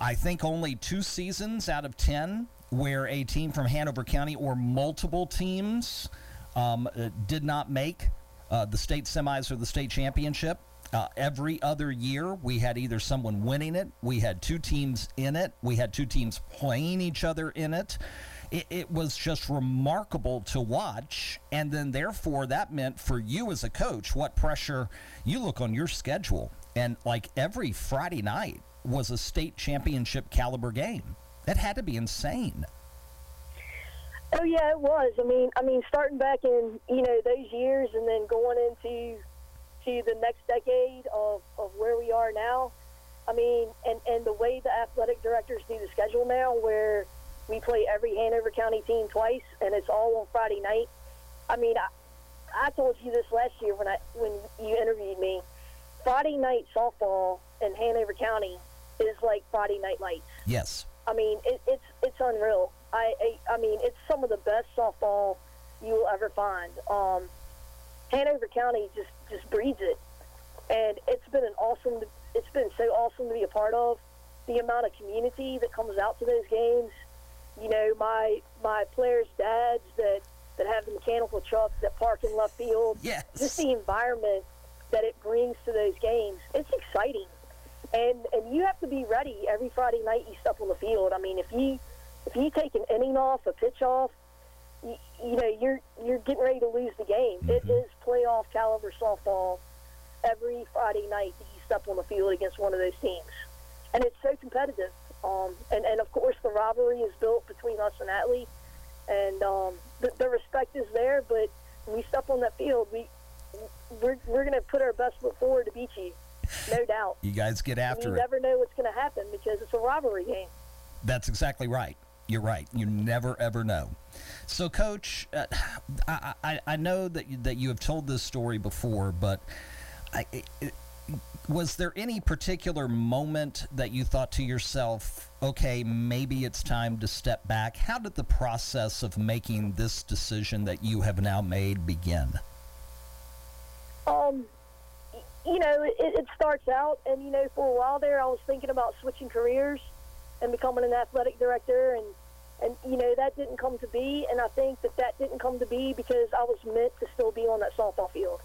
I think only two seasons out of 10 where a team from Hanover County or multiple teams um, uh, did not make uh, the state semis or the state championship. Uh, every other year, we had either someone winning it, we had two teams in it, we had two teams playing each other in it. It, it was just remarkable to watch. And then, therefore, that meant for you as a coach, what pressure you look on your schedule. And like every Friday night was a state championship caliber game. That had to be insane. Oh yeah, it was. I mean, I mean, starting back in you know those years, and then going into to the next decade of, of where we are now. I mean, and and the way the athletic directors do the schedule now, where we play every Hanover County team twice, and it's all on Friday night. I mean, I, I told you this last year when I when you interviewed me. Friday night softball in Hanover County is like Friday Night Lights. Yes. I mean, it, it's it's unreal. I, I I mean, it's some of the best softball you will ever find. Um, Hanover County just just breeds it, and it's been an awesome. It's been so awesome to be a part of. The amount of community that comes out to those games. You know, my my players' dads that that have the mechanical trucks that park in left field. Yes. Just the environment that it brings to those games. It's exciting and and you have to be ready every Friday night you step on the field. I mean, if you if you take an inning off, a pitch off, you, you know you're you're getting ready to lose the game. Mm-hmm. It is playoff caliber softball every Friday night that you step on the field against one of those teams, and it's so competitive. Um, and and of course the rivalry is built between us and Atlee, and um, the, the respect is there. But when we step on that field, we we're, we're going to put our best foot forward to beat you no doubt. You guys get after you it. You never know what's going to happen because it's a rivalry game. That's exactly right. You're right. You never ever know. So, Coach, uh, I, I, I know that you, that you have told this story before, but I, it, was there any particular moment that you thought to yourself, okay, maybe it's time to step back? How did the process of making this decision that you have now made begin? Um, you know, it, it starts out, and you know, for a while there, I was thinking about switching careers and becoming an athletic director, and and you know that didn't come to be, and I think that that didn't come to be because I was meant to still be on that softball field.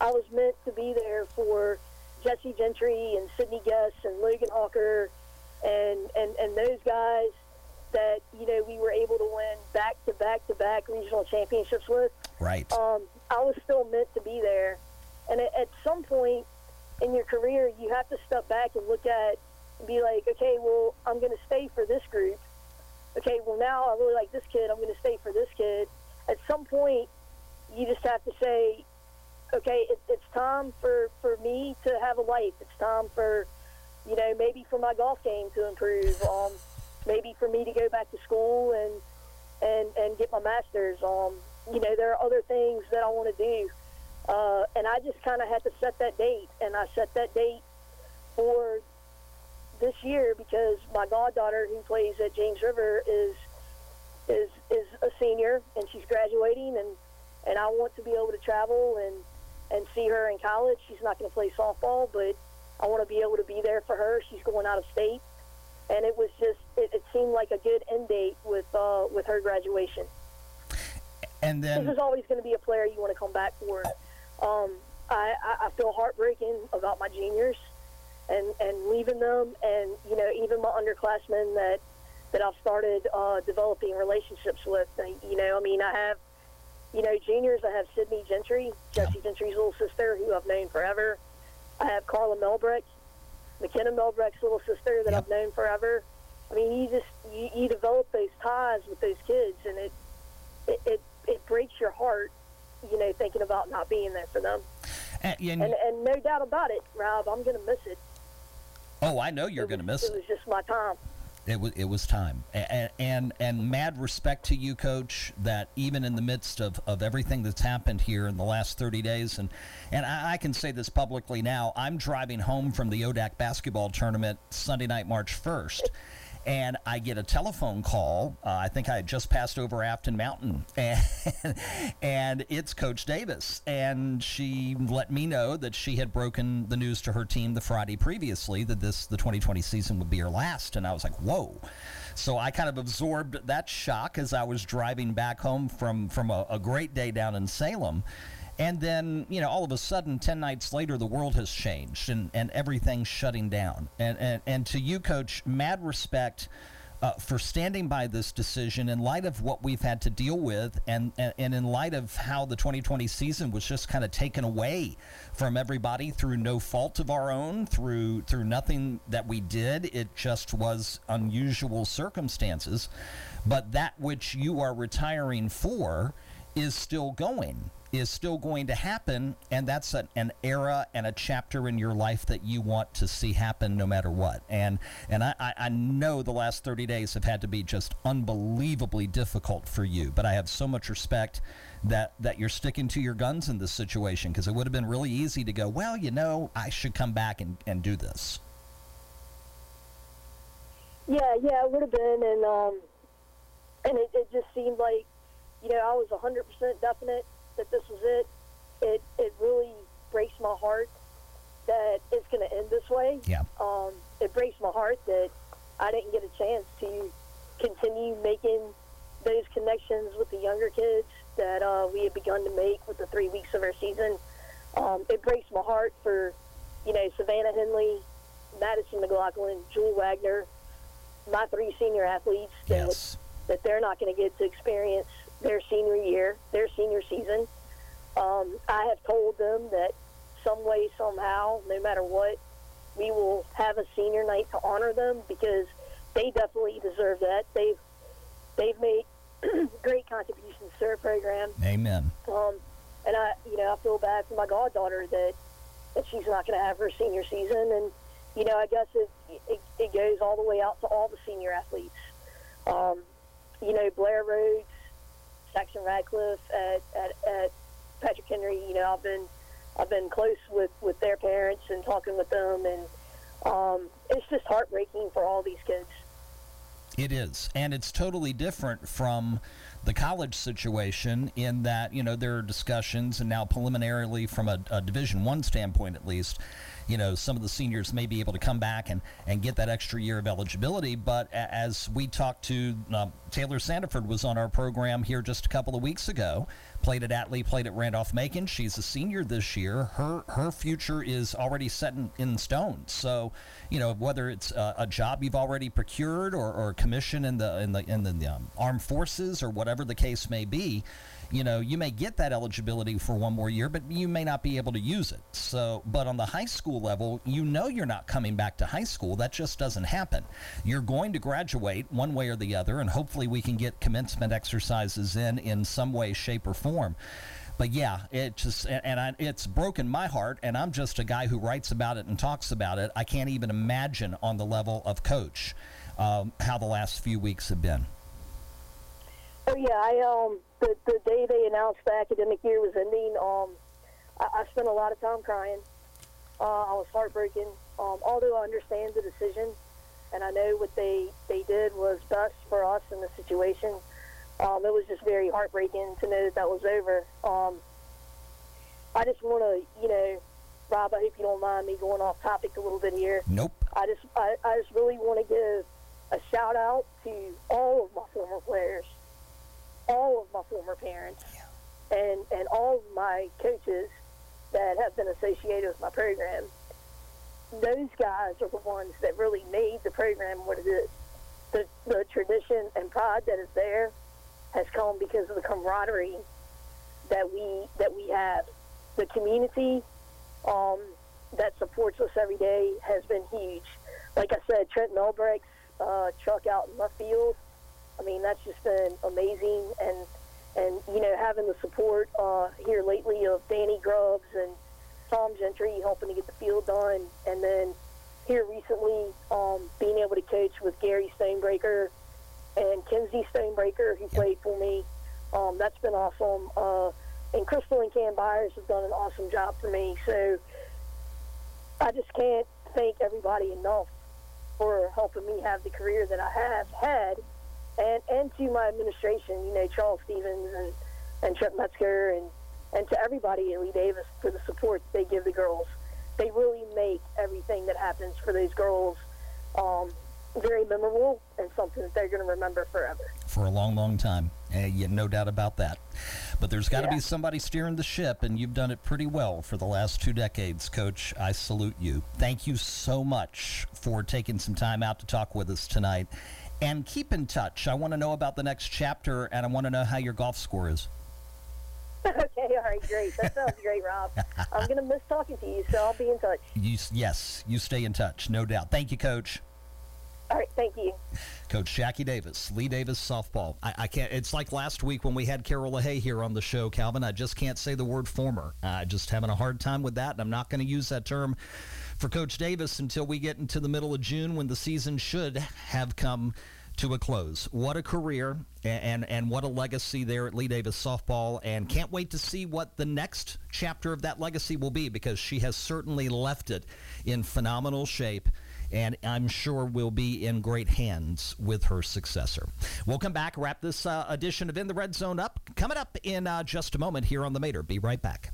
I was meant to be there for Jesse Gentry and Sidney Guest and Logan Hawker, and and and those guys that you know we were able to win back to back to back regional championships with. Right. Um, I was still meant to be there and at some point in your career, you have to step back and look at and be like, okay, well, I'm going to stay for this group. Okay, well, now I really like this kid. I'm going to stay for this kid. At some point, you just have to say, okay, it, it's time for, for me to have a life. It's time for, you know, maybe for my golf game to improve. Um, maybe for me to go back to school and and and get my master's. Um, you know, there are other things that I want to do. Uh, and I just kind of had to set that date, and I set that date this year because my goddaughter, who plays at James River, is is is a senior, and she's graduating, and and I want to be able to travel and and see her in college. She's not going to play softball, but I want to be able to be there for her. She's going out of state, and it was just it, it seemed like a good end date with uh, with her graduation. And then this is always going to be a player you want to come back for. Um, I, I feel heartbreaking about my juniors and, and leaving them, and you know even my underclassmen that that I've started uh, developing relationships with. You know, I mean, I have you know juniors. I have Sydney Gentry, Jesse Gentry's little sister, who I've known forever. I have Carla Melbrick, McKenna Melbrick's little sister that I've known forever. I mean, you just you, you develop those ties with those kids, and it it, it it breaks your heart, you know, thinking about not being there for them. And, and, and, and no doubt about it, Rob, I'm going to miss it. Oh, I know you're going to miss it. It was just my time. It was it was time, and, and and mad respect to you, Coach. That even in the midst of, of everything that's happened here in the last 30 days, and and I, I can say this publicly now. I'm driving home from the ODAC basketball tournament Sunday night, March 1st and I get a telephone call. Uh, I think I had just passed over Afton Mountain, and, and it's Coach Davis. And she let me know that she had broken the news to her team the Friday previously that this the 2020 season would be her last. And I was like, whoa. So I kind of absorbed that shock as I was driving back home from from a, a great day down in Salem. And then, you know, all of a sudden, 10 nights later, the world has changed and, and everything's shutting down. And, and, and to you, Coach, mad respect uh, for standing by this decision in light of what we've had to deal with and, and, and in light of how the 2020 season was just kind of taken away from everybody through no fault of our own, through, through nothing that we did. It just was unusual circumstances. But that which you are retiring for is still going is still going to happen, and that's an, an, era and a chapter in your life that you want to see happen no matter what. And and I, I know the last 30 days have had to be just unbelievably difficult for you, but I have so much respect that that you're sticking to your guns in this situation because it would have been really easy to go, well, you know, I should come back and, and do this. Yeah, yeah, it would have been, and um, and it, it just seemed like, you know, I was 100% definite that this was it. It it really breaks my heart that it's going to end this way. Yeah. Um, it breaks my heart that I didn't get a chance to continue making those connections with the younger kids that uh, we had begun to make with the three weeks of our season. Um, it breaks my heart for, you know, Savannah Henley, Madison McLaughlin, Jewel Wagner, my three senior athletes that, yes. that they're not going to get to experience their senior year, their senior season. Um, I have told them that some way, somehow, no matter what, we will have a senior night to honor them because they definitely deserve that. They've they've made great contributions to our program. Amen. Um, and I, you know, I feel bad for my goddaughter that that she's not going to have her senior season, and you know, I guess it, it it goes all the way out to all the senior athletes. Um, you know, Blair Rhodes, Saxon Radcliffe at, at, at Patrick Henry. You know, I've been I've been close with, with their parents and talking with them, and um, it's just heartbreaking for all these kids. It is, and it's totally different from the college situation in that you know there are discussions, and now preliminarily from a, a Division One standpoint, at least, you know, some of the seniors may be able to come back and, and get that extra year of eligibility. But as we talked to uh, Taylor Sandiford was on our program here just a couple of weeks ago, played at Atlee, played at Randolph Macon. She's a senior this year. Her her future is already set in, in stone. So, you know, whether it's a, a job you've already procured or, or a commission in the in the in the um, armed forces or whatever the case may be, you know, you may get that eligibility for one more year, but you may not be able to use it. So, but on the high school level, you know you're not coming back to high school. That just doesn't happen. You're going to graduate one way or the other, and hopefully we can get commencement exercises in in some way, shape, or form but yeah, it just and I, it's broken my heart, and I'm just a guy who writes about it and talks about it. I can't even imagine on the level of coach um, how the last few weeks have been. Oh yeah, I um the the day they announced the academic year was ending, um, I, I spent a lot of time crying. Uh, I was heartbroken. Um, although I understand the decision, and I know what they they did was best for us in the situation. Um, it was just very heartbreaking to know that that was over. Um, I just want to, you know, Rob, I hope you don't mind me going off topic a little bit here. Nope. I just, I, I just really want to give a shout out to all of my former players all of my former parents yeah. and, and all of my coaches that have been associated with my program. Those guys are the ones that really made the program what it is. The, the tradition and pride that is there has come because of the camaraderie that we that we have. The community um, that supports us every day has been huge. Like I said, Trent Melbrecht's uh, truck out in left field I mean, that's just been amazing. And and you know having the support uh, here lately of Danny Grubbs and Tom Gentry helping to get the field done, and then here recently um, being able to coach with Gary Stonebreaker and Kenzie Stonebreaker, who played for me. Um, that's been awesome. Uh, and Crystal and Cam Byers have done an awesome job for me. So I just can't thank everybody enough for helping me have the career that I have had, and and to my administration, you know, Charles Stevens and and Metzger and and to everybody at Lee Davis for the support they give the girls. They really make everything that happens for these girls um, very memorable and something that they're going to remember forever. For a long, long time. Uh, yeah, no doubt about that. But there's got to yeah. be somebody steering the ship, and you've done it pretty well for the last two decades, Coach. I salute you. Thank you so much for taking some time out to talk with us tonight. And keep in touch. I want to know about the next chapter, and I want to know how your golf score is. okay, all right, great. That sounds great, Rob. I'm going to miss talking to you, so I'll be in touch. You, yes, you stay in touch, no doubt. Thank you, Coach. All right, thank you. Coach Jackie Davis, Lee Davis softball. I, I, can't. It's like last week when we had Carroll LaHaye here on the show, Calvin. I just can't say the word former. I uh, just having a hard time with that, and I'm not going to use that term for Coach Davis until we get into the middle of June when the season should have come to a close. What a career and, and, what a legacy there at Lee Davis softball and can't wait to see what the next chapter of that legacy will be because she has certainly left it in phenomenal shape and I'm sure will be in great hands with her successor. We'll come back, wrap this uh, edition of In the Red Zone up. Coming up in uh, just a moment here on the Mater. Be right back.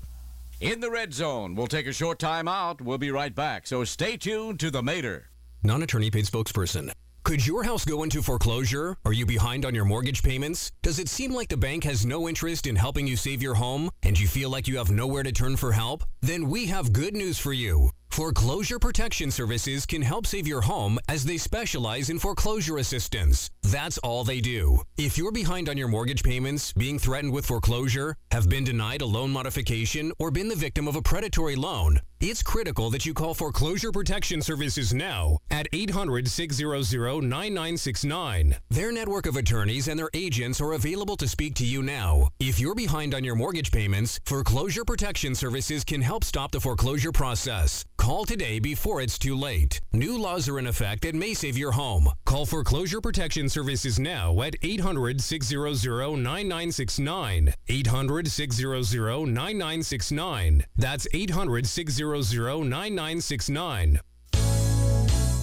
In the Red Zone, we'll take a short time out. We'll be right back, so stay tuned to the Mater. Non attorney paid spokesperson. Could your house go into foreclosure? Are you behind on your mortgage payments? Does it seem like the bank has no interest in helping you save your home and you feel like you have nowhere to turn for help? Then we have good news for you. Foreclosure Protection Services can help save your home as they specialize in foreclosure assistance. That's all they do. If you're behind on your mortgage payments, being threatened with foreclosure, have been denied a loan modification, or been the victim of a predatory loan, it's critical that you call Foreclosure Protection Services now at 800 600 9969. Their network of attorneys and their agents are available to speak to you now. If you're behind on your mortgage payments, Foreclosure Protection Services can help stop the foreclosure process. Call today before it's too late. New laws are in effect that may save your home. Call Foreclosure Protection Services now at 800 600 9969. 800 600 9969. That's 800 600 9969.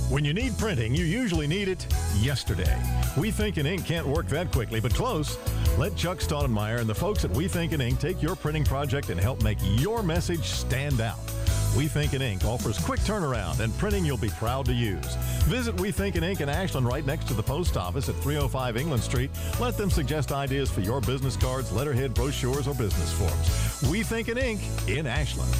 When you need printing, you usually need it yesterday. We Think in Ink can't work that quickly, but close. Let Chuck Stoudemire and the folks at We Think in Ink take your printing project and help make your message stand out. We Think in Ink offers quick turnaround and printing you'll be proud to use. Visit We Think in Ink in Ashland right next to the post office at 305 England Street. Let them suggest ideas for your business cards, letterhead, brochures, or business forms. We Think in Ink in Ashland.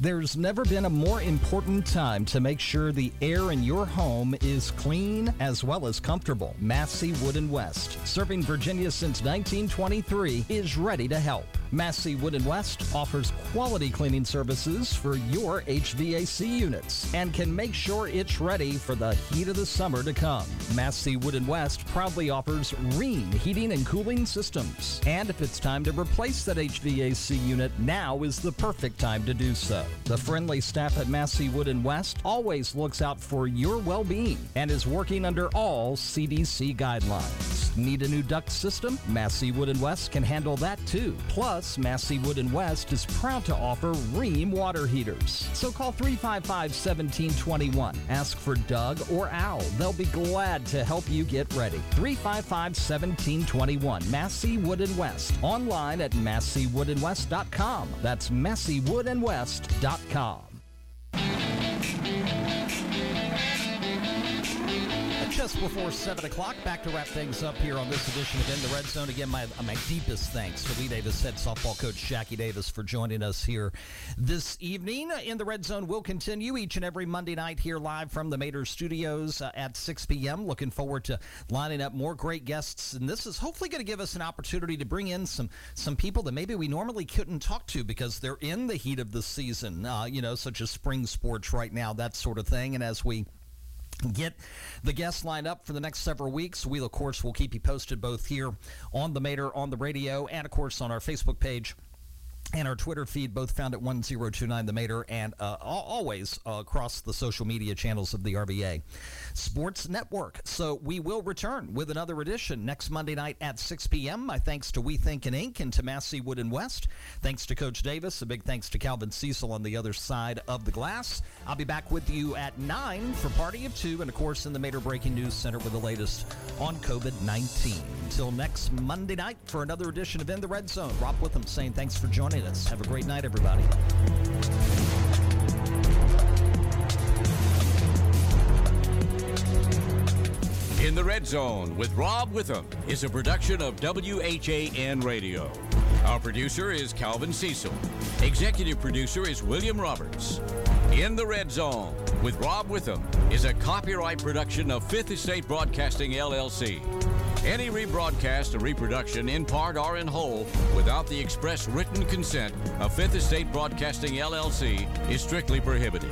There's never been a more important time to make sure the air in your home is clean as well as comfortable. Massey Wood and West, serving Virginia since 1923, is ready to help. Massey Wood and West offers quality cleaning services for your HVAC units and can make sure it's ready for the heat of the summer to come. Massey Wood and West proudly offers Rheem heating and cooling systems. And if it's time to replace that HVAC unit, now is the perfect time to do so. The friendly staff at Massey Wood and West always looks out for your well-being and is working under all CDC guidelines. Need a new duct system? Massey Wood and West can handle that too. Plus, Plus, Massey Wood and West is proud to offer Rheem water heaters. So call 355-1721. Ask for Doug or Al. They'll be glad to help you get ready. 355-1721. Massey Wood and West. Online at masseywoodandwest.com. That's masseywoodandwest.com. just before 7 o'clock. Back to wrap things up here on this edition of In the Red Zone. Again, my, my deepest thanks to Lee Davis head softball coach Jackie Davis for joining us here this evening. In the Red Zone will continue each and every Monday night here live from the Mater Studios uh, at 6 p.m. Looking forward to lining up more great guests. And this is hopefully going to give us an opportunity to bring in some, some people that maybe we normally couldn't talk to because they're in the heat of the season, uh, you know, such as spring sports right now, that sort of thing. And as we get the guests lined up for the next several weeks. We, of course, will keep you posted both here on the Mater, on the radio, and, of course, on our Facebook page and our Twitter feed, both found at 1029 The Mater and uh, always uh, across the social media channels of the RVA Sports Network. So we will return with another edition next Monday night at 6 p.m. My thanks to We Think in Ink and to Massey Wood and West. Thanks to Coach Davis. A big thanks to Calvin Cecil on the other side of the glass. I'll be back with you at 9 for Party of Two and, of course, in the Mater Breaking News Center with the latest on COVID 19. Until next Monday night for another edition of In the Red Zone. Rob Witham saying thanks for joining us. Have a great night, everybody. In the Red Zone with Rob Witham is a production of WHAN Radio. Our producer is Calvin Cecil. Executive producer is William Roberts. In the Red Zone with Rob Witham is a copyright production of Fifth Estate Broadcasting LLC. Any rebroadcast or reproduction in part or in whole without the express written consent of Fifth Estate Broadcasting LLC is strictly prohibited.